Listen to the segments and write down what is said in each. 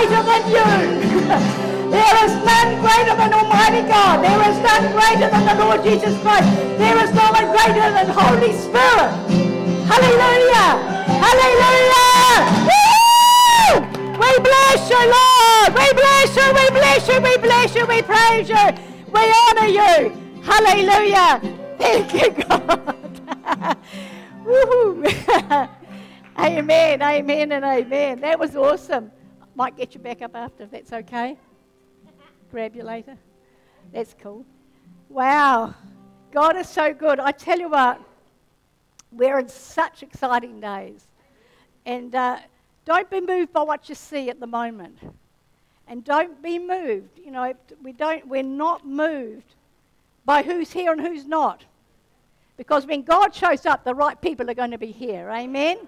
greater than you. there is none greater than Almighty God. There is none greater than the Lord Jesus Christ. There is no one greater than Holy Spirit. Hallelujah. Hallelujah. Woo! We bless you, Lord. We bless you. We bless you. We bless you. We praise you. We honor you. Hallelujah. Thank you, God. Woohoo. amen, amen, and amen. That was awesome. Might get you back up after if that's okay. Grab you later. That's cool. Wow. God is so good. I tell you what, we're in such exciting days. And uh, don't be moved by what you see at the moment. And don't be moved. You know, we don't, we're not moved by who's here and who's not. Because when God shows up, the right people are going to be here. Amen?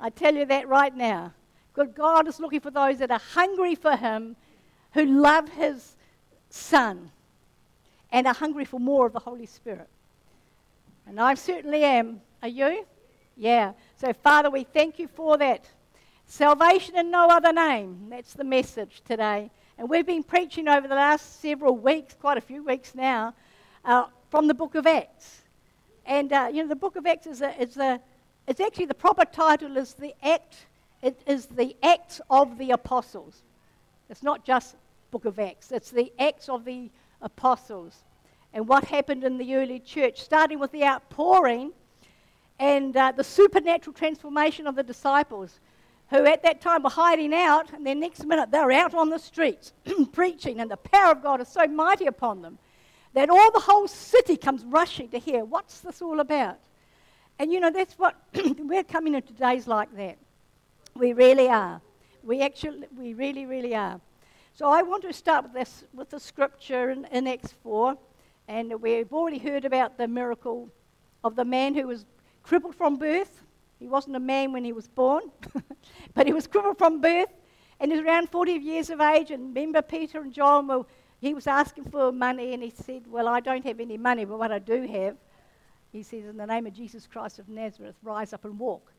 I tell you that right now. Because God is looking for those that are hungry for Him, who love His Son, and are hungry for more of the Holy Spirit. And I certainly am. Are you? Yeah. So, Father, we thank you for that. Salvation in no other name. That's the message today. And we've been preaching over the last several weeks, quite a few weeks now, uh, from the book of Acts. And, uh, you know, the book of Acts is, a, is a, it's actually the proper title is the Act, it is the Acts of the Apostles. It's not just book of Acts, it's the Acts of the Apostles. And what happened in the early church, starting with the outpouring and uh, the supernatural transformation of the disciples, who at that time were hiding out, and then next minute they're out on the streets preaching, and the power of God is so mighty upon them that all the whole city comes rushing to hear what's this all about. And you know, that's what we're coming into days like that. We really are. We actually, we really, really are. So I want to start with this, with the scripture in, in Acts 4. And we've already heard about the miracle of the man who was crippled from birth. He wasn't a man when he was born, but he was crippled from birth. And he was around 40 years of age. And remember, Peter and John were he was asking for money and he said, Well, I don't have any money, but what I do have, he says, In the name of Jesus Christ of Nazareth, rise up and walk.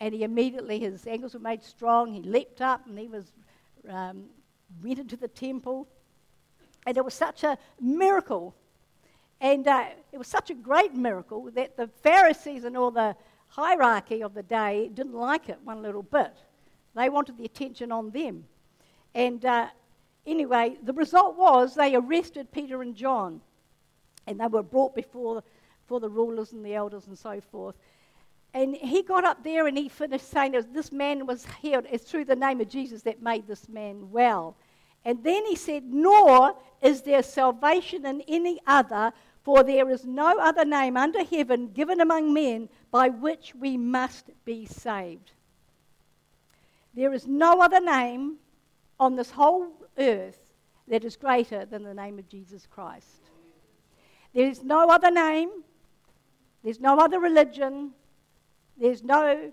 And he immediately, his ankles were made strong. He leapt up and he was um, went into the temple. And it was such a miracle. And uh, it was such a great miracle that the Pharisees and all the hierarchy of the day didn't like it one little bit. They wanted the attention on them. And uh, Anyway, the result was they arrested Peter and John, and they were brought before, before the rulers and the elders and so forth. And he got up there and he finished saying, This man was healed. It's through the name of Jesus that made this man well. And then he said, Nor is there salvation in any other, for there is no other name under heaven given among men by which we must be saved. There is no other name on this whole earth that is greater than the name of Jesus Christ. There is no other name, there's no other religion, there's no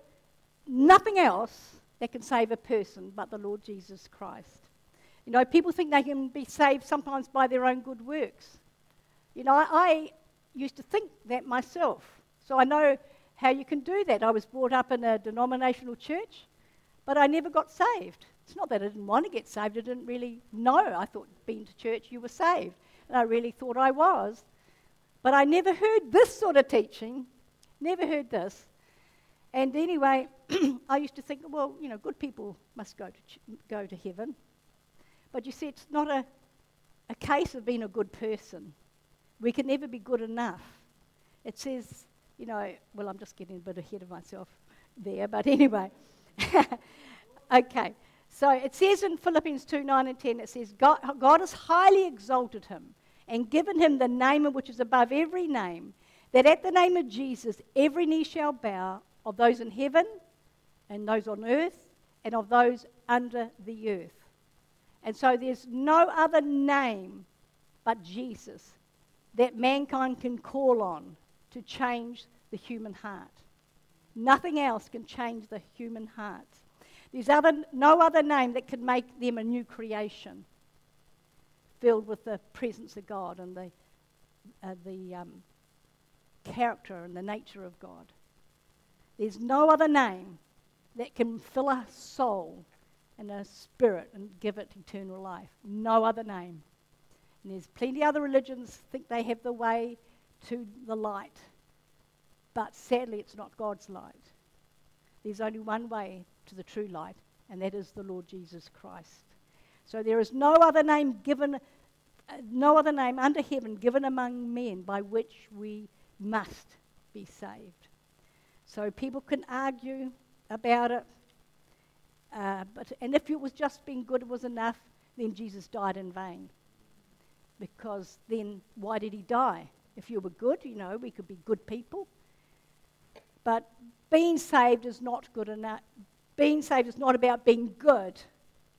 nothing else that can save a person but the Lord Jesus Christ. You know, people think they can be saved sometimes by their own good works. You know, I, I used to think that myself. So I know how you can do that. I was brought up in a denominational church, but I never got saved. It's not that I didn't want to get saved, I didn't really know. I thought being to church you were saved. And I really thought I was. But I never heard this sort of teaching, never heard this. And anyway, I used to think, well, you know, good people must go to, ch- go to heaven. But you see, it's not a, a case of being a good person. We can never be good enough. It says, you know, well, I'm just getting a bit ahead of myself there, but anyway. okay. So it says in Philippians 2 9 and 10, it says, God, God has highly exalted him and given him the name which is above every name, that at the name of Jesus every knee shall bow of those in heaven and those on earth and of those under the earth. And so there's no other name but Jesus that mankind can call on to change the human heart. Nothing else can change the human heart. There's other, no other name that can make them a new creation filled with the presence of God and the, uh, the um, character and the nature of God. There's no other name that can fill a soul and a spirit and give it eternal life. No other name. And there's plenty other religions think they have the way to the light. But sadly, it's not God's light. There's only one way to the true light, and that is the Lord Jesus Christ. So there is no other name given, uh, no other name under heaven given among men by which we must be saved. So people can argue about it, uh, but and if it was just being good was enough, then Jesus died in vain. Because then why did he die? If you were good, you know, we could be good people. But being saved is not good enough. Being saved is not about being good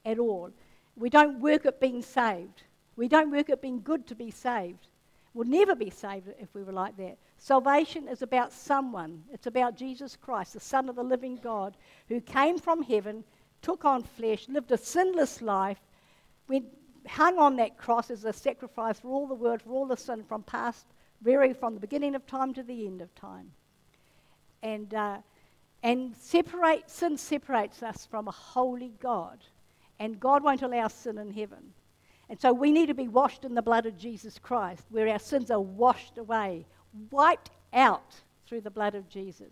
at all. We don't work at being saved. We don't work at being good to be saved. We'll never be saved if we were like that. Salvation is about someone. It's about Jesus Christ, the Son of the living God, who came from heaven, took on flesh, lived a sinless life, went, hung on that cross as a sacrifice for all the world, for all the sin from past, very from the beginning of time to the end of time. And, uh, and separate, sin separates us from a holy God. And God won't allow sin in heaven. And so we need to be washed in the blood of Jesus Christ, where our sins are washed away, wiped out through the blood of Jesus.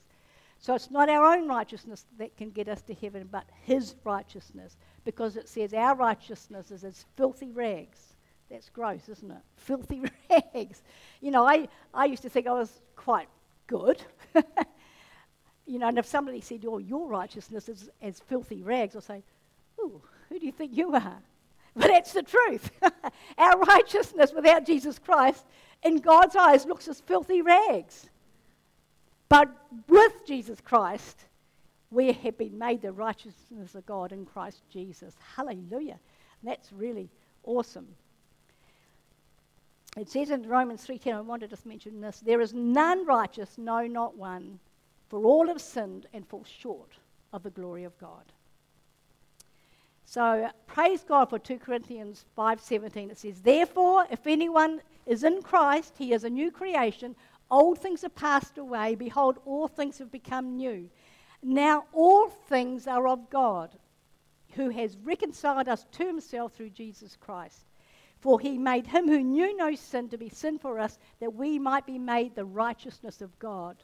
So it's not our own righteousness that can get us to heaven, but His righteousness, because it says our righteousness is as filthy rags. That's gross, isn't it? Filthy rags. You know, I, I used to think I was quite good. you know, and if somebody said, oh, your righteousness is as filthy rags, I'll say, ooh, who do you think you are? But that's the truth. Our righteousness without Jesus Christ in God's eyes looks as filthy rags. But with Jesus Christ, we have been made the righteousness of God in Christ Jesus. Hallelujah. And that's really awesome. It says in Romans 3:10, I want to just mention this, there is none righteous, no not one, for all have sinned and fall short of the glory of God. So praise God for 2 Corinthians 5:17. It says, "Therefore, if anyone is in Christ, he is a new creation. Old things are passed away; behold, all things have become new. Now all things are of God, who has reconciled us to himself through Jesus Christ. For he made him who knew no sin to be sin for us, that we might be made the righteousness of God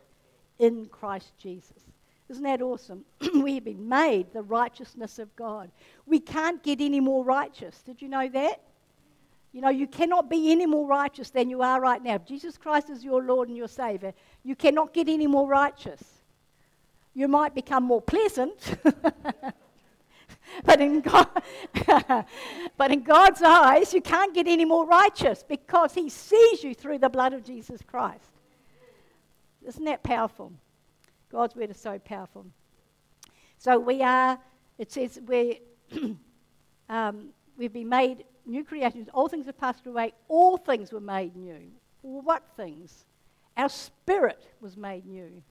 in Christ Jesus. Isn't that awesome? we have been made the righteousness of God. We can't get any more righteous. Did you know that? You know, you cannot be any more righteous than you are right now. If Jesus Christ is your Lord and your Savior, you cannot get any more righteous. You might become more pleasant, but, in God, but in God's eyes, you can't get any more righteous because He sees you through the blood of Jesus Christ. Isn't that powerful? God's word is so powerful. So we are, it says, we um, we've been made new creations. All things have passed away. All things were made new. What things? Our spirit was made new.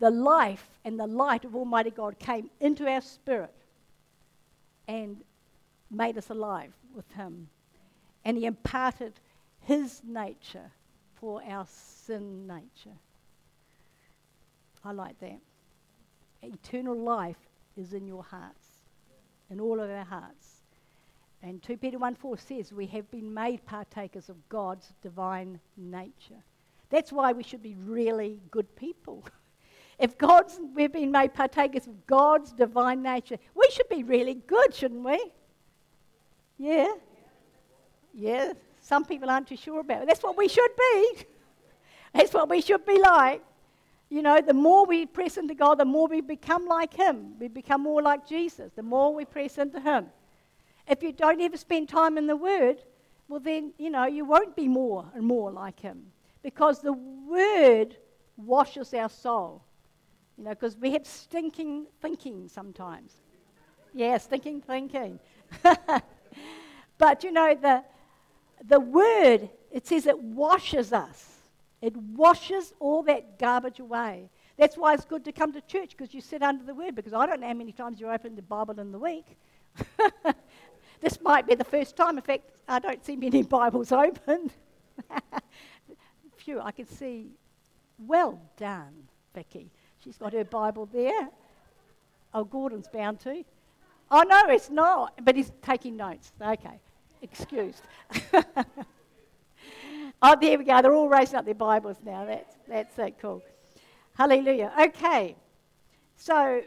The life and the light of Almighty God came into our spirit and made us alive with Him. And He imparted His nature for our sin nature. I like that. Eternal life is in your hearts, in all of our hearts. And 2 Peter 1 4 says, We have been made partakers of God's divine nature. That's why we should be really good people. if God's, we've been made partakers of God's divine nature, we should be really good, shouldn't we? Yeah? Yeah. Some people aren't too sure about it. That's what we should be. That's what we should be like. You know, the more we press into God, the more we become like Him. We become more like Jesus, the more we press into Him. If you don't ever spend time in the Word, well, then, you know, you won't be more and more like Him. Because the Word washes our soul. You know, because we have stinking thinking sometimes. Yeah, stinking thinking. but, you know, the, the Word, it says it washes us. It washes all that garbage away. That's why it's good to come to church because you sit under the word. Because I don't know how many times you open the Bible in the week. this might be the first time. In fact, I don't see many Bibles open. Phew, I can see. Well done, Becky. She's got her Bible there. Oh, Gordon's bound to. Oh, no, it's not. But he's taking notes. Okay. Excused. Oh, there we go. They're all raising up their Bibles now. That's, that's so cool. Hallelujah. Okay. So,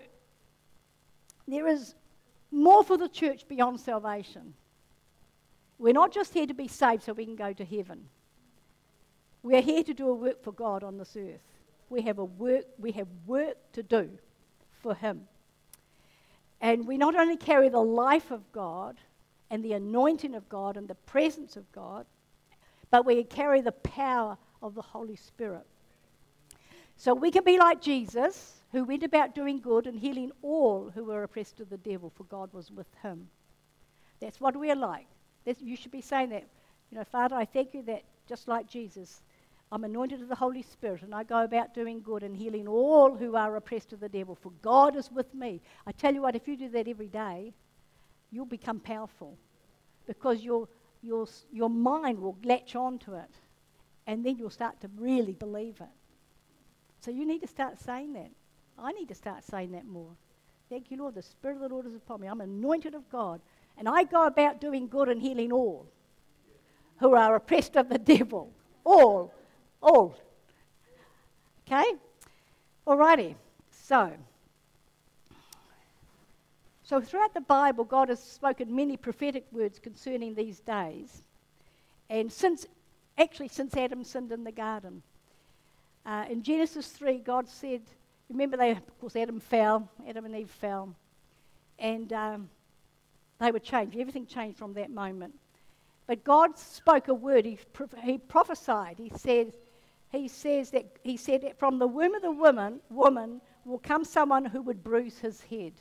there is more for the church beyond salvation. We're not just here to be saved so we can go to heaven. We're here to do a work for God on this earth. We have a work, we have work to do for Him. And we not only carry the life of God and the anointing of God and the presence of God, but we carry the power of the Holy Spirit. So we can be like Jesus, who went about doing good and healing all who were oppressed of the devil, for God was with him. That's what we're like. That's, you should be saying that. You know, Father, I thank you that just like Jesus, I'm anointed of the Holy Spirit, and I go about doing good and healing all who are oppressed of the devil, for God is with me. I tell you what, if you do that every day, you'll become powerful because your, your, your mind will latch onto it, and then you'll start to really believe it. So you need to start saying that. I need to start saying that more. Thank you, Lord. The Spirit of the Lord is upon me. I'm anointed of God, and I go about doing good and healing all who are oppressed of the devil. All all. Okay? Alrighty. So, so throughout the Bible, God has spoken many prophetic words concerning these days. And since, actually, since Adam sinned in the garden. Uh, in Genesis 3, God said, remember, they, of course, Adam fell, Adam and Eve fell, and um, they were changed. Everything changed from that moment. But God spoke a word, He, he prophesied. He said, he says that he said that from the womb of the woman, woman will come someone who would bruise his head.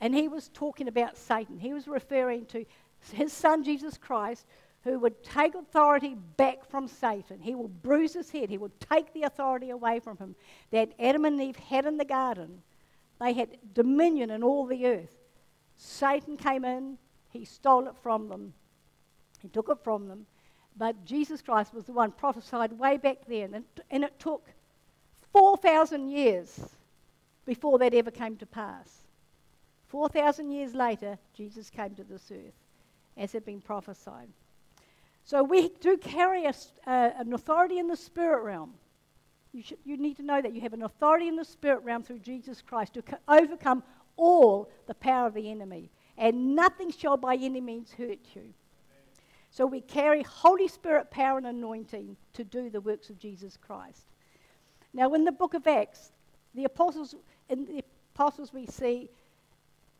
And he was talking about Satan. He was referring to his son Jesus Christ, who would take authority back from Satan. He will bruise his head. He will take the authority away from him that Adam and Eve had in the garden. They had dominion in all the earth. Satan came in, he stole it from them, he took it from them, but Jesus Christ was the one prophesied way back then. And, and it took 4,000 years before that ever came to pass. 4,000 years later, Jesus came to this earth, as had been prophesied. So we do carry a, uh, an authority in the spirit realm. You, should, you need to know that you have an authority in the spirit realm through Jesus Christ to co- overcome all the power of the enemy. And nothing shall by any means hurt you. So we carry Holy Spirit power and anointing to do the works of Jesus Christ. Now, in the book of Acts, the apostles, in the apostles, we see,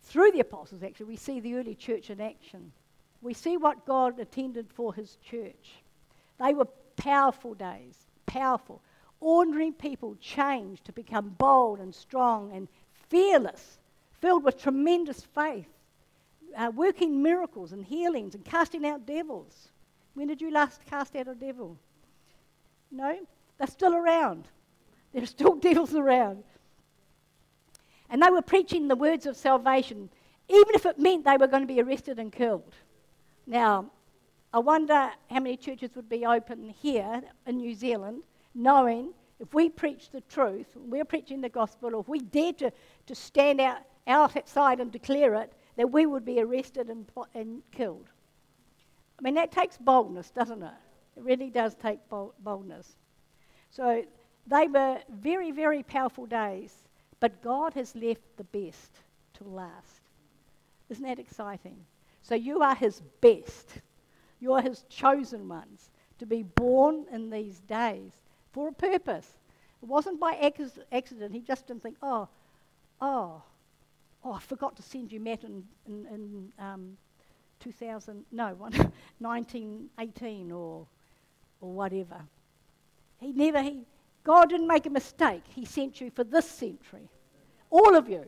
through the apostles actually, we see the early church in action. We see what God intended for his church. They were powerful days, powerful. Ordinary people changed to become bold and strong and fearless, filled with tremendous faith uh, working miracles and healings and casting out devils. When did you last cast out a devil? No? They're still around. There are still devils around. And they were preaching the words of salvation, even if it meant they were going to be arrested and killed. Now, I wonder how many churches would be open here in New Zealand, knowing if we preach the truth, we're preaching the gospel, or if we dare to, to stand out outside and declare it, that we would be arrested and, and killed. I mean, that takes boldness, doesn't it? It really does take boldness. So they were very, very powerful days, but God has left the best to last. Isn't that exciting? So you are His best. You are His chosen ones to be born in these days for a purpose. It wasn't by accident. He just didn't think, oh, oh, oh, I forgot to send you Matt in, in, in um, 2000, no, 1918 or, or whatever. He never, he, God didn't make a mistake. He sent you for this century. All of you.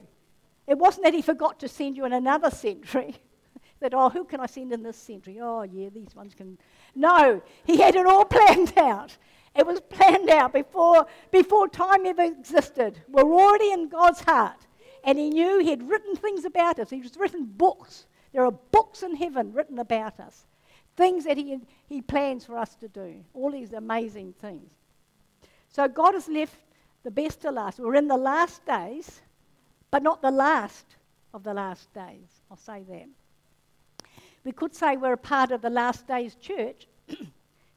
It wasn't that he forgot to send you in another century. that, oh, who can I send in this century? Oh, yeah, these ones can. No, he had it all planned out. It was planned out before, before time ever existed. We're already in God's heart. And he knew he had written things about us. He's written books. There are books in heaven written about us. Things that he, he plans for us to do. All these amazing things. So God has left the best to last. We're in the last days, but not the last of the last days. I'll say that. We could say we're a part of the last days church,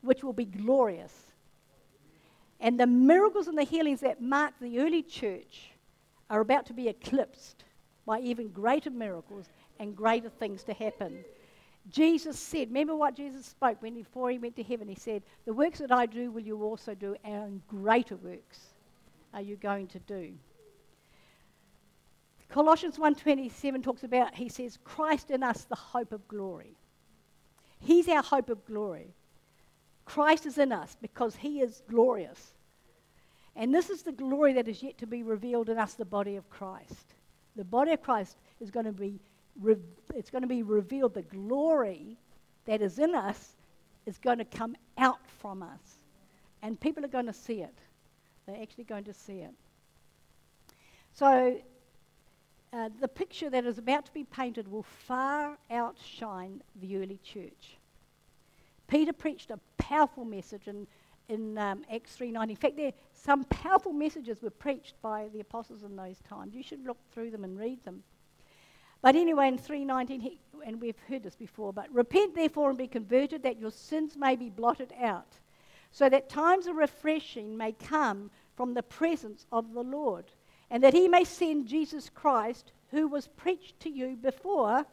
which will be glorious. And the miracles and the healings that mark the early church are about to be eclipsed by even greater miracles and greater things to happen. Jesus said, remember what Jesus spoke when before he went to heaven? He said, The works that I do will you also do, and greater works are you going to do. Colossians 1:27 talks about he says Christ in us the hope of glory. He's our hope of glory. Christ is in us because he is glorious. And this is the glory that is yet to be revealed in us the body of Christ. The body of Christ is going to be re- it's going to be revealed the glory that is in us is going to come out from us. And people are going to see it. They're actually going to see it. So uh, the picture that is about to be painted will far outshine the early church. Peter preached a powerful message in, in um, Acts 3.9. In fact, there, some powerful messages were preached by the apostles in those times. You should look through them and read them. But anyway, in 3.19, and we've heard this before, but repent therefore and be converted that your sins may be blotted out, so that times of refreshing may come from the presence of the Lord and that he may send Jesus Christ, who was preached to you before,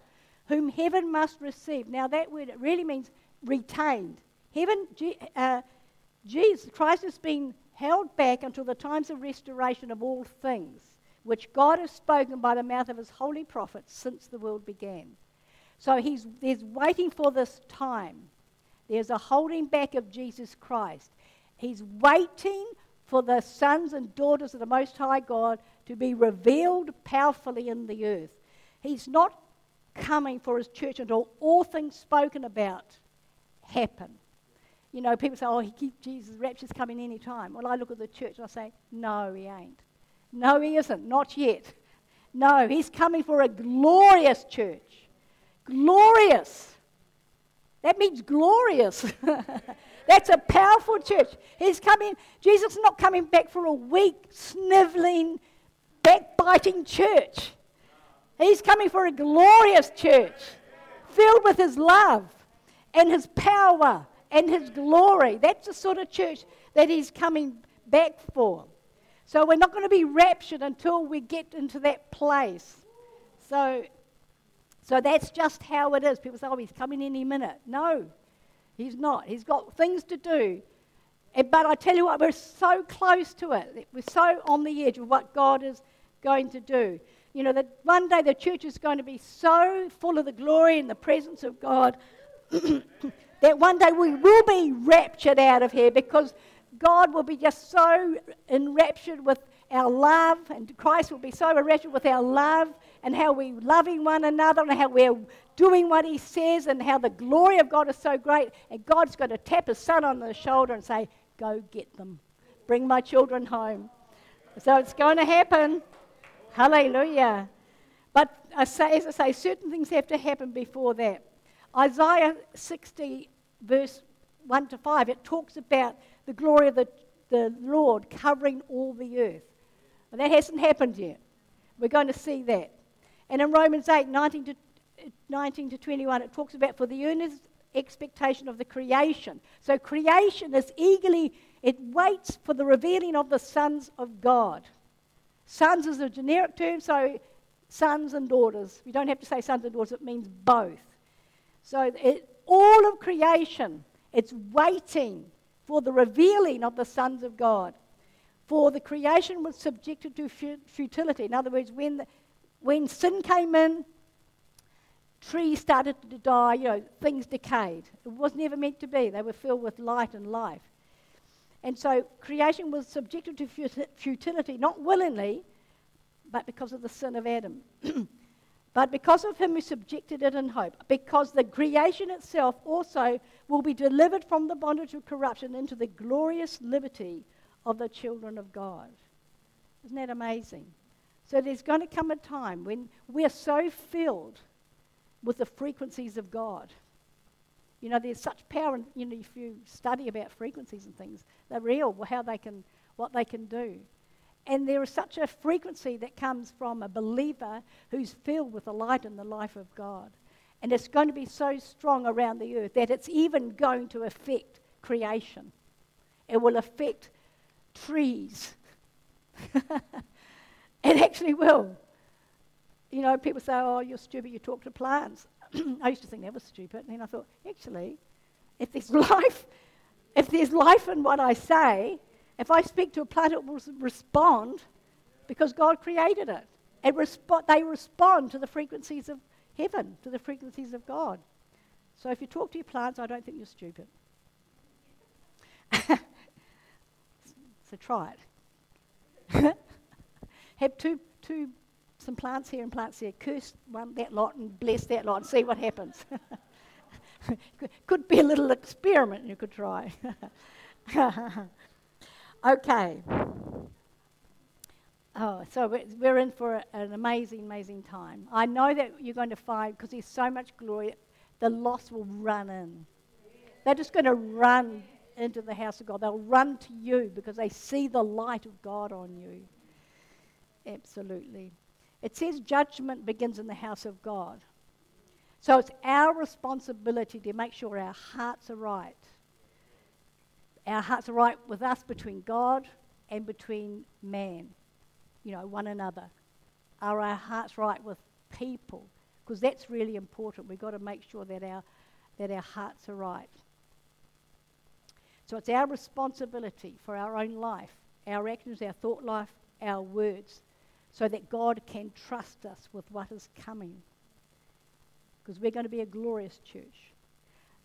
whom heaven must receive. Now, that word really means retained. Heaven, uh, Jesus Christ has been held back until the times of restoration of all things, which God has spoken by the mouth of his holy prophets since the world began. So he's there's waiting for this time. There's a holding back of Jesus Christ. He's waiting for the sons and daughters of the Most High God to be revealed powerfully in the earth. He's not coming for his church until all things spoken about happen. You know, people say, oh, he, Jesus' rapture's coming any time. Well, I look at the church and I say, no, he ain't. No, he isn't. Not yet. No, he's coming for a glorious church. Glorious. That means glorious. That's a powerful church. He's coming, Jesus is not coming back for a weak, sniveling, backbiting church. He's coming for a glorious church filled with his love and his power and his glory. That's the sort of church that he's coming back for. So we're not going to be raptured until we get into that place. So, so that's just how it is. People say, oh, he's coming any minute. No, He's not. He's got things to do. But I tell you what, we're so close to it. We're so on the edge of what God is going to do. You know, that one day the church is going to be so full of the glory and the presence of God that one day we will be raptured out of here because God will be just so enraptured with our love, and Christ will be so enraptured with our love and how we're loving one another and how we're doing what He says and how the glory of God is so great. And God's going to tap His Son on the shoulder and say, Go get them. Bring my children home. So it's going to happen. Hallelujah. But I say, as I say, certain things have to happen before that. Isaiah 60, verse 1 to 5, it talks about the glory of the, the Lord covering all the earth. And that hasn't happened yet. We're going to see that. And in Romans 8, 19 to, 19 to 21, it talks about for the earnest expectation of the creation. So creation is eagerly, it waits for the revealing of the sons of God. Sons is a generic term, so sons and daughters. We don't have to say sons and daughters, it means both. So it, all of creation, it's waiting for the revealing of the sons of God. For the creation was subjected to futility. In other words, when the, when sin came in, trees started to die, you know, things decayed. It was never meant to be. They were filled with light and life. And so creation was subjected to futility, not willingly, but because of the sin of Adam. but because of him who subjected it in hope, because the creation itself also will be delivered from the bondage of corruption into the glorious liberty of the children of God. Isn't that amazing? So there's going to come a time when we're so filled with the frequencies of God. You know, there's such power, in, you know, if you study about frequencies and things, they're real, how they can, what they can do. And there is such a frequency that comes from a believer who's filled with the light and the life of God. And it's going to be so strong around the earth that it's even going to affect creation. It will affect trees. it actually will. You know, people say, oh, you're stupid, you talk to plants. I used to think that was stupid. And then I thought, actually, if there's life, if there's life in what I say, if I speak to a plant, it will respond because God created it. it respo- they respond to the frequencies of heaven, to the frequencies of God. So if you talk to your plants, I don't think you're stupid. so try it. Have two, two, some plants here and plants there. Curse one, that lot and bless that lot and see what happens. could be a little experiment you could try. Okay. Oh, so we're in for an amazing, amazing time. I know that you're going to find, because there's so much glory, the lost will run in. They're just going to run into the house of God. They'll run to you because they see the light of God on you. Absolutely. It says judgment begins in the house of God. So it's our responsibility to make sure our hearts are right. Our hearts are right with us between God and between man, you know, one another. Are our hearts right with people? Because that's really important. We've got to make sure that our, that our hearts are right. So it's our responsibility for our own life, our actions, our thought life, our words, so that God can trust us with what is coming because we're going to be a glorious church.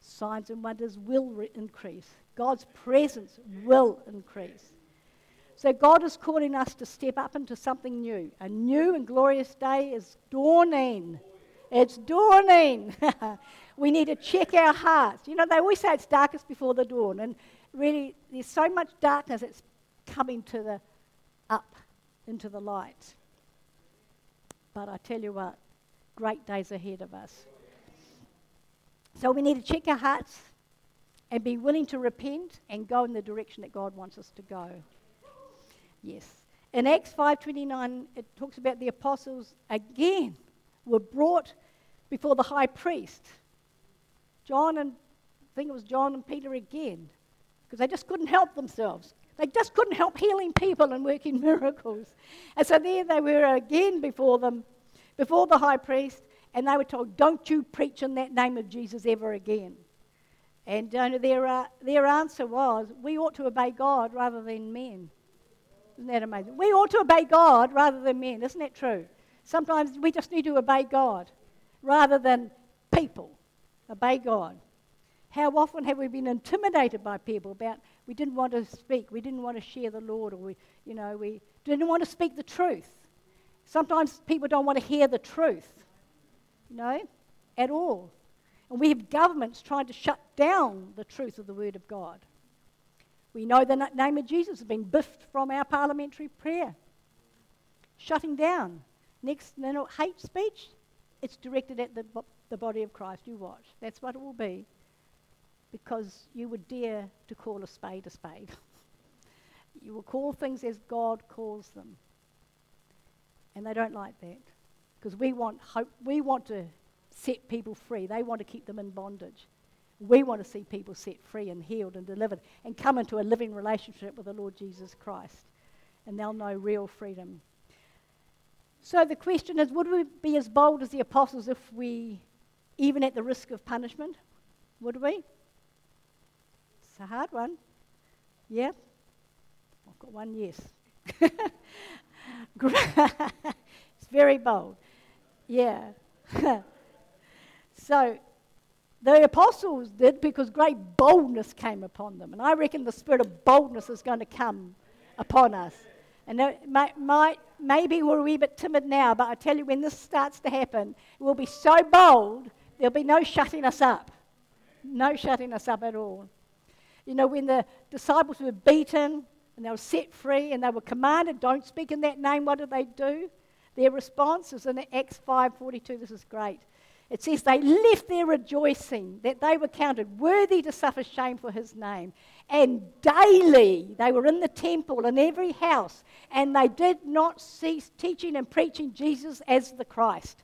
Signs and wonders will re- increase, God's presence will increase. So, God is calling us to step up into something new. A new and glorious day is dawning. It's dawning. we need to check our hearts. You know, they always say it's darkest before the dawn, and really, there's so much darkness it's coming to the up into the light. But I tell you what, great days ahead of us. So we need to check our hearts and be willing to repent and go in the direction that God wants us to go. Yes. In Acts 5:29 it talks about the apostles again were brought before the high priest. John and I think it was John and Peter again because they just couldn't help themselves. They just couldn't help healing people and working miracles. And so there they were again before them, before the high priest, and they were told, Don't you preach in that name of Jesus ever again. And uh, their, uh, their answer was, We ought to obey God rather than men. Isn't that amazing? We ought to obey God rather than men. Isn't that true? Sometimes we just need to obey God rather than people. Obey God. How often have we been intimidated by people about we didn't want to speak, we didn't want to share the Lord, or we, you know, we didn't want to speak the truth. Sometimes people don't want to hear the truth you know, at all. And we have governments trying to shut down the truth of the Word of God. We know the name of Jesus has been biffed from our parliamentary prayer. Shutting down. Next, minute, hate speech, it's directed at the, the body of Christ. You watch. That's what it will be. Because you would dare to call a spade a spade. you will call things as God calls them. And they don't like that because we want hope. We want to set people free. They want to keep them in bondage. We want to see people set free and healed and delivered and come into a living relationship with the Lord Jesus Christ. And they'll know real freedom. So the question is would we be as bold as the apostles if we, even at the risk of punishment? Would we? It's a hard one. Yeah? I've got one yes. it's very bold. Yeah. so the apostles did because great boldness came upon them. And I reckon the spirit of boldness is going to come upon us. And it might, might, maybe we're a wee bit timid now, but I tell you, when this starts to happen, we'll be so bold, there'll be no shutting us up. No shutting us up at all. You know, when the disciples were beaten and they were set free and they were commanded, don't speak in that name, what did they do? Their response is in Acts 5:42. This is great. It says they left there rejoicing that they were counted worthy to suffer shame for his name. And daily they were in the temple in every house, and they did not cease teaching and preaching Jesus as the Christ.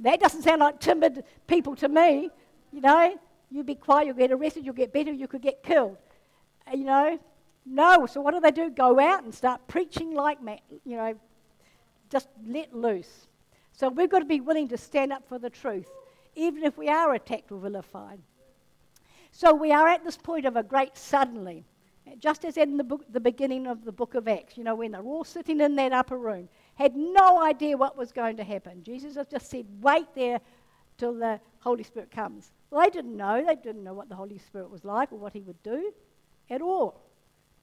That doesn't sound like timid people to me. You know, you be quiet, you'll get arrested, you'll get better, you could get killed. You know, no. So what do they do? Go out and start preaching like, you know, just let loose. So we've got to be willing to stand up for the truth, even if we are attacked or vilified. So we are at this point of a great suddenly, just as in the, book, the beginning of the book of Acts, you know, when they're all sitting in that upper room, had no idea what was going to happen. Jesus has just said, wait there till the Holy Spirit comes. Well, they didn't know. They didn't know what the Holy Spirit was like or what he would do at all.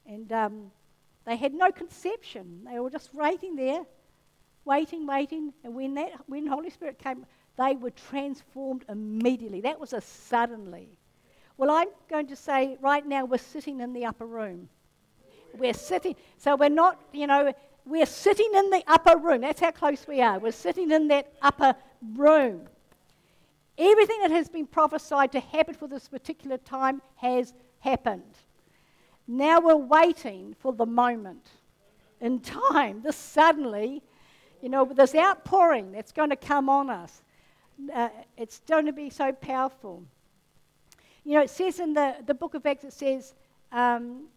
And um, they had no conception. They were just waiting there waiting, waiting, and when that when Holy Spirit came, they were transformed immediately. That was a suddenly. Well, I'm going to say right now we're sitting in the upper room. We're sitting, so we're not, you know, we're sitting in the upper room. That's how close we are. We're sitting in that upper room. Everything that has been prophesied to happen for this particular time has happened. Now we're waiting for the moment in time. This suddenly you know, this outpouring that's going to come on us, uh, it's going to be so powerful. You know, it says in the, the book of Acts, it says, um,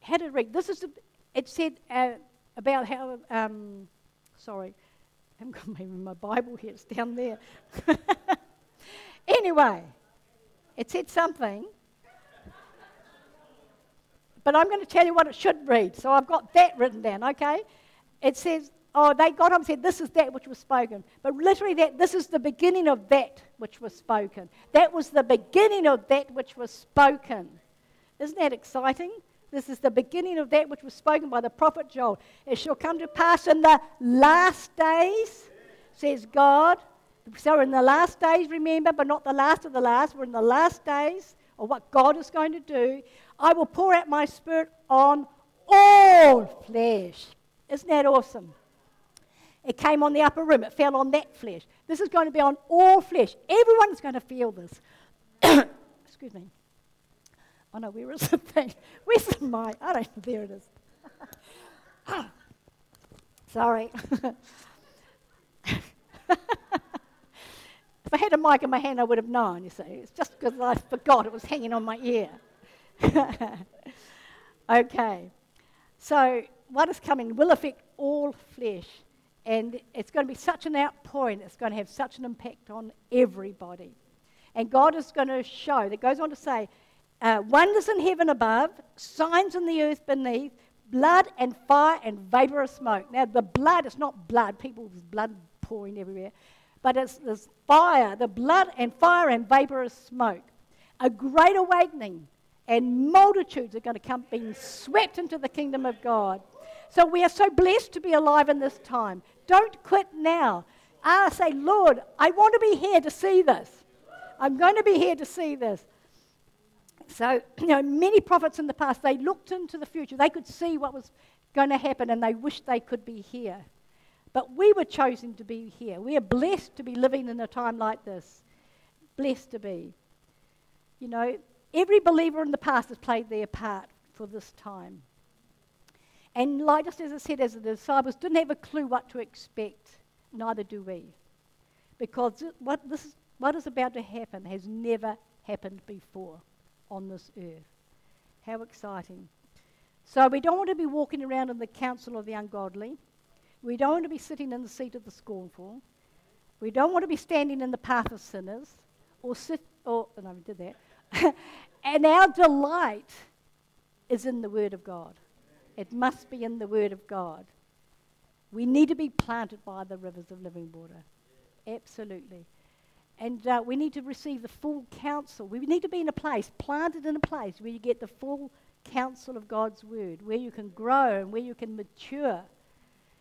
how did it read? This is, the, it said uh, about how, um, sorry, I haven't got maybe my Bible here, it's down there. anyway, it said something, but I'm going to tell you what it should read. So I've got that written down, okay? It says, oh, they got and said, This is that which was spoken. But literally, that this is the beginning of that which was spoken. That was the beginning of that which was spoken. Isn't that exciting? This is the beginning of that which was spoken by the prophet Joel. It shall come to pass in the last days, says God. So, in the last days, remember, but not the last of the last, we're in the last days of what God is going to do. I will pour out my spirit on all flesh. Isn't that awesome? It came on the upper room. It fell on that flesh. This is going to be on all flesh. Everyone is going to feel this. Excuse me. Oh no, where is the thing? Where's the mic? I don't know. There it is. Sorry. if I had a mic in my hand, I would have known, you see. It's just because I forgot it was hanging on my ear. okay. So, what is coming will affect all flesh. And it's going to be such an outpouring, it's going to have such an impact on everybody. And God is going to show, that goes on to say, uh, wonders in heaven above, signs in the earth beneath, blood and fire and vaporous smoke. Now, the blood is not blood, people's blood pouring everywhere, but it's this fire, the blood and fire and vaporous smoke. A great awakening, and multitudes are going to come being swept into the kingdom of God. So we are so blessed to be alive in this time. Don't quit now. I say, Lord, I want to be here to see this. I'm going to be here to see this. So, you know, many prophets in the past, they looked into the future. They could see what was going to happen and they wished they could be here. But we were chosen to be here. We are blessed to be living in a time like this. Blessed to be. You know, every believer in the past has played their part for this time. And like just as I said, as the disciples didn't have a clue what to expect, neither do we. Because what, this is, what is about to happen has never happened before on this earth. How exciting. So we don't want to be walking around in the counsel of the ungodly. We don't want to be sitting in the seat of the scornful. We don't want to be standing in the path of sinners or sit, or, no, we did that. and our delight is in the Word of God. It must be in the Word of God. We need to be planted by the rivers of living water. Absolutely. And uh, we need to receive the full counsel. We need to be in a place, planted in a place where you get the full counsel of God's Word, where you can grow and where you can mature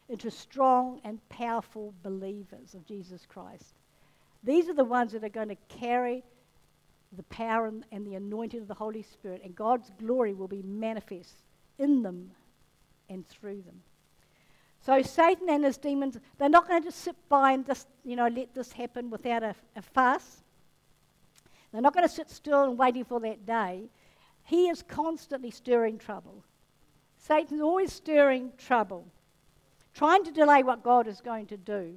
into strong and powerful believers of Jesus Christ. These are the ones that are going to carry the power and, and the anointing of the Holy Spirit, and God's glory will be manifest in them and through them. So Satan and his demons, they're not going to just sit by and just, you know, let this happen without a, a fuss. They're not going to sit still and waiting for that day. He is constantly stirring trouble. Satan's always stirring trouble, trying to delay what God is going to do.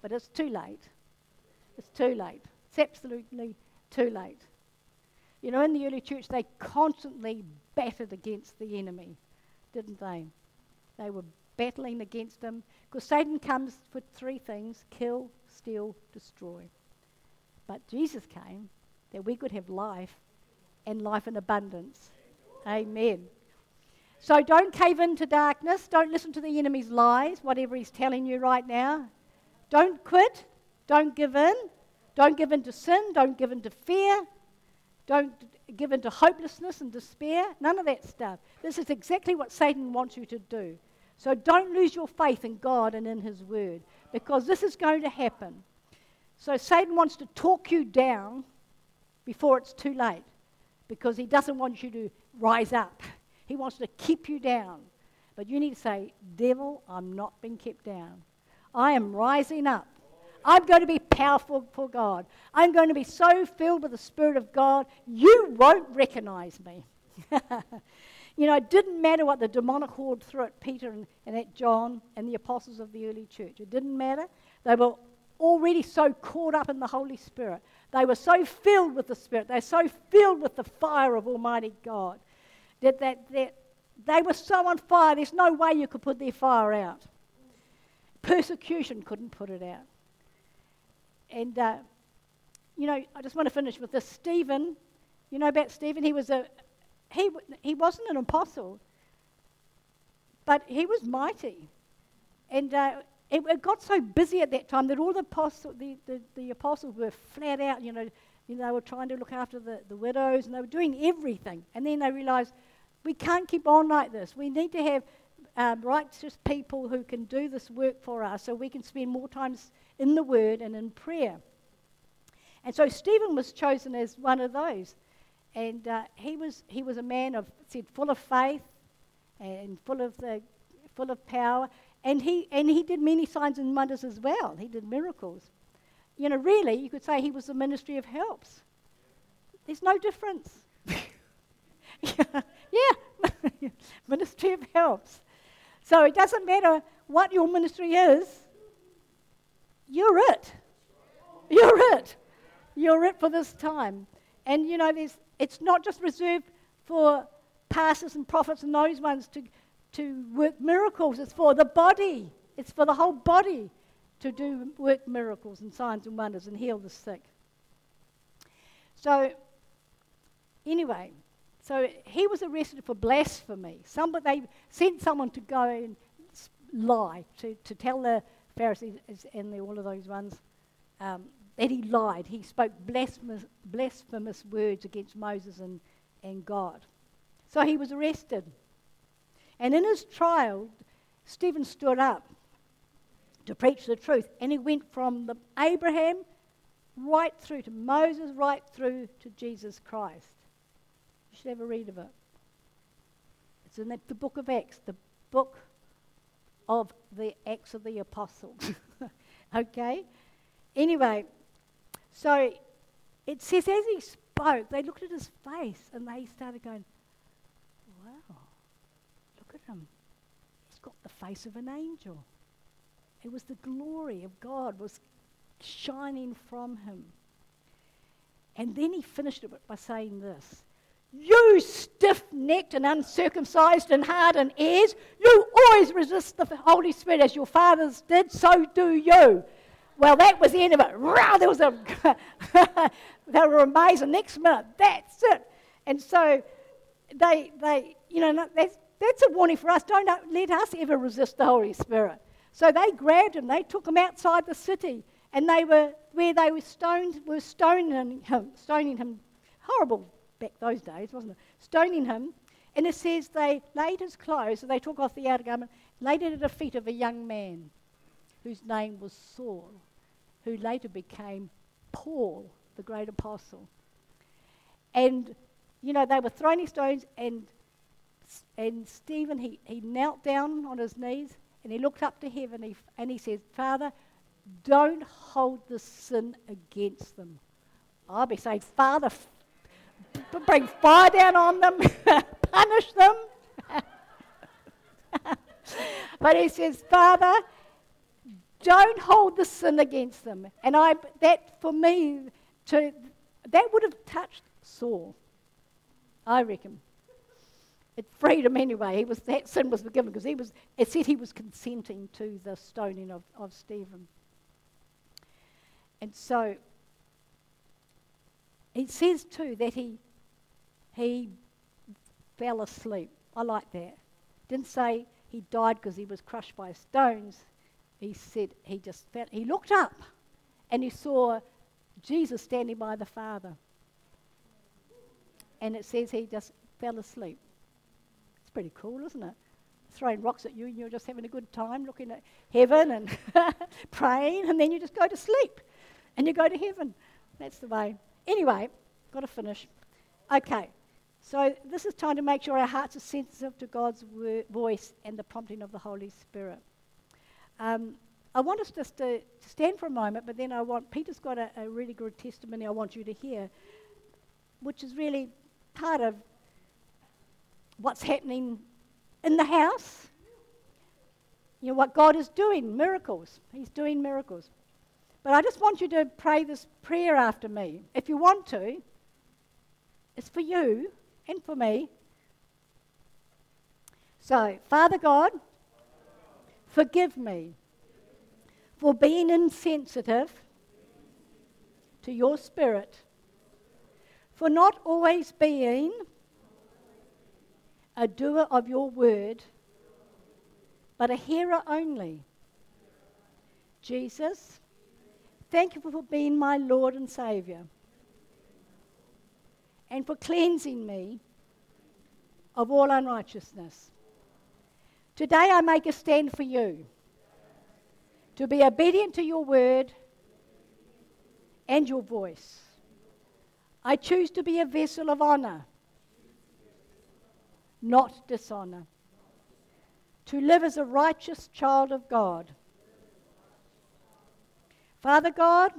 But it's too late. It's too late. It's absolutely too late. You know, in the early church, they constantly battered against the enemy, didn't they? They were battling against him because Satan comes for three things kill, steal, destroy. But Jesus came that we could have life and life in abundance. Amen. So don't cave into darkness. Don't listen to the enemy's lies, whatever he's telling you right now. Don't quit. Don't give in. Don't give in to sin. Don't give in to fear. Don't give in to hopelessness and despair. None of that stuff. This is exactly what Satan wants you to do. So don't lose your faith in God and in His Word because this is going to happen. So Satan wants to talk you down before it's too late because he doesn't want you to rise up. He wants to keep you down. But you need to say, Devil, I'm not being kept down. I am rising up. I'm going to be powerful for God. I'm going to be so filled with the Spirit of God, you won't recognize me. you know, it didn't matter what the demonic horde threw at Peter and, and at John and the apostles of the early church. It didn't matter. They were already so caught up in the Holy Spirit. They were so filled with the Spirit. They were so filled with the fire of Almighty God that, that, that they were so on fire, there's no way you could put their fire out. Persecution couldn't put it out. And, uh, you know, I just want to finish with this. Stephen, you know about Stephen? He, was a, he, he wasn't an apostle, but he was mighty. And uh, it, it, got so busy at that time that all the, apostle, the, the, the apostles were flat out, you know, you know, they were trying to look after the, the widows and they were doing everything. And then they realized we can't keep on like this. We need to have um, righteous people who can do this work for us so we can spend more time in the Word and in prayer. And so Stephen was chosen as one of those. And uh, he, was, he was a man of, said, full of faith and full of, the, full of power. And he, and he did many signs and wonders as well. He did miracles. You know, really, you could say he was the ministry of helps. There's no difference. yeah, ministry of helps. So it doesn't matter what your ministry is, you're it. You're it. You're it for this time. And you know, there's, it's not just reserved for pastors and prophets and those ones to, to work miracles, it's for the body. It's for the whole body to do work miracles and signs and wonders and heal the sick. So, anyway, so he was arrested for blasphemy. Somebody, they sent someone to go and lie, to, to tell the Pharisees and the, all of those ones um, that he lied. He spoke blasphemous, blasphemous words against Moses and, and God. So he was arrested. And in his trial, Stephen stood up to preach the truth. And he went from the Abraham right through to Moses, right through to Jesus Christ. You should have a read of it. It's in the, the book of Acts, the book of the Acts of the Apostles. okay? Anyway, so it says as he spoke, they looked at his face and they started going, wow, look at him. He's got the face of an angel. It was the glory of God was shining from him. And then he finished it by saying this You stiff necked and uncircumcised and hardened ears, you always resist the Holy Spirit as your fathers did, so do you. Well, that was the end of it. Wow, there was a. they were amazing. Next minute, that's it. And so they, they you know, that's, that's a warning for us. Don't uh, let us ever resist the Holy Spirit. So they grabbed him, they took him outside the city, and they were where they were stoned, were stoning him, stoning him. Horrible back those days, wasn't it? Stoning him. And it says they laid his clothes, so they took off the outer garment, laid it at the feet of a young man whose name was Saul, who later became Paul, the great apostle. And, you know, they were throwing stones, and, and Stephen, he, he knelt down on his knees and he looked up to heaven he, and he said, Father, don't hold the sin against them. I'll be saying, Father, bring fire down on them, punish them. but he says, Father, don't hold the sin against them. And I, that for me, to, that would have touched Saul, I reckon. It freed him anyway. He was, that sin was forgiven because he was, it said he was consenting to the stoning of, of Stephen. And so it says too that he, he fell asleep. I like that. Didn't say he died because he was crushed by stones. He said he just fell. He looked up and he saw Jesus standing by the Father. And it says he just fell asleep. It's pretty cool, isn't it? Throwing rocks at you and you're just having a good time looking at heaven and praying, and then you just go to sleep and you go to heaven. That's the way. Anyway, got to finish. Okay, so this is time to make sure our hearts are sensitive to God's word, voice and the prompting of the Holy Spirit. Um, I want us just to, stand for a moment, but then I want Peter's got a, a really good testimony I want you to hear, which is really part of what's happening in the house. You know, what God is doing, miracles. He's doing miracles. But I just want you to pray this prayer after me. If you want to, it's for you and for me. So, Father God, forgive me for being insensitive to your spirit, for not always being a doer of your word, but a hearer only. Jesus, Thank you for being my Lord and Savior and for cleansing me of all unrighteousness. Today I make a stand for you to be obedient to your word and your voice. I choose to be a vessel of honor, not dishonor, to live as a righteous child of God Father God,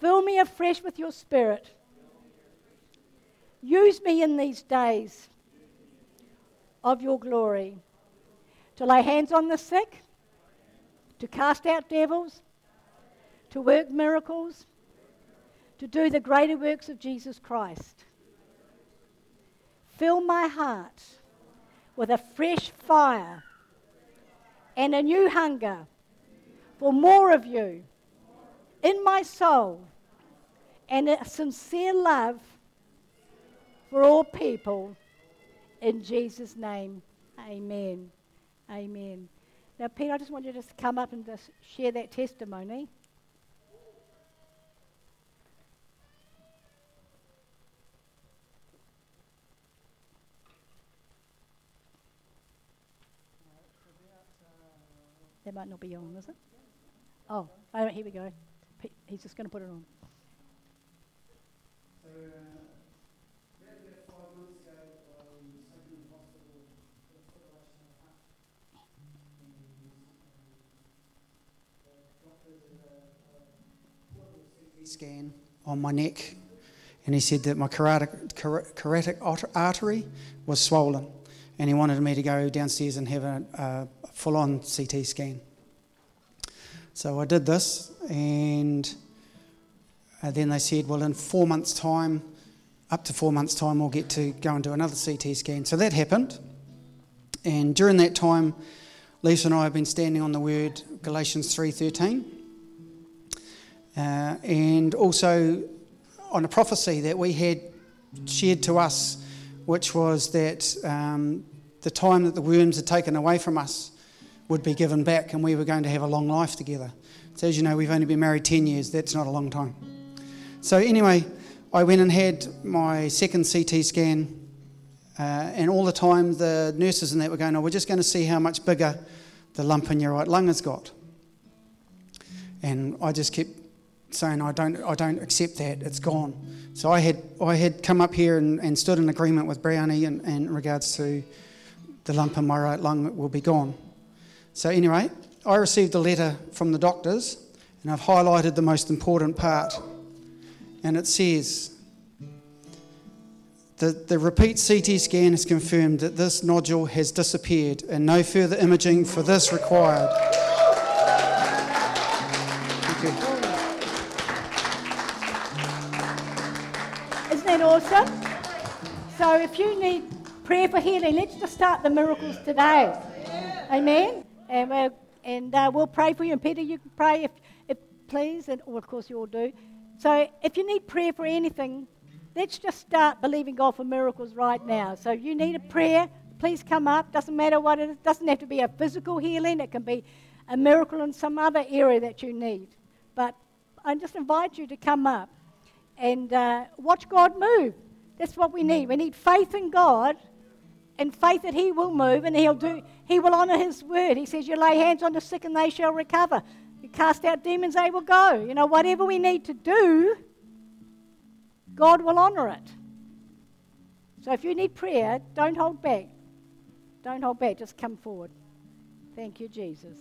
fill me afresh with your spirit. Use me in these days of your glory to lay hands on the sick, to cast out devils, to work miracles, to do the greater works of Jesus Christ. Fill my heart with a fresh fire and a new hunger for more of you in my soul and a sincere love for all people. In Jesus' name, amen. Amen. Now, Pete, I just want you to just come up and just share that testimony. That might not be on, is it? Oh, here we go. He's just going to put it on. So, uh, scan on my neck, and he said that my carotid, carotid artery was swollen, and he wanted me to go downstairs and have a, a full on CT scan. So I did this, and uh, then they said, well, in four months' time, up to four months' time, we'll get to go and do another CT scan. So that happened. And during that time, Lisa and I have been standing on the word Galatians 3.13 uh, and also on a prophecy that we had shared to us, which was that um, the time that the worms had taken away from us would be given back and we were going to have a long life together. So, as you know, we've only been married 10 years. That's not a long time. So, anyway, I went and had my second CT scan. Uh, and all the time, the nurses and that were going, Oh, we're just going to see how much bigger the lump in your right lung has got. And I just kept saying, I don't, I don't accept that. It's gone. So I had, I had come up here and, and stood in agreement with Brownie in, in regards to the lump in my right lung will be gone. So, anyway, I received a letter from the doctors, and I've highlighted the most important part. And it says, the, the repeat CT scan has confirmed that this nodule has disappeared and no further imaging for this required. So if you need prayer for healing, let's just start the miracles today. Amen. And we'll, and uh, we'll pray for you. And Peter, you can pray if, if please, and well, of course you all do. So if you need prayer for anything, let's just start believing God for miracles right now. So if you need a prayer, please come up. Doesn't matter what it is. It doesn't have to be a physical healing. It can be a miracle in some other area that you need. But I just invite you to come up and uh, watch God move. That's what we need. We need faith in God and faith that He will move and He'll do. He will honour His word. He says, "You lay hands on the sick and they shall recover. You cast out demons, they will go." You know, whatever we need to do, God will honour it. So if you need prayer, don't hold back. Don't hold back. Just come forward. Thank you, Jesus.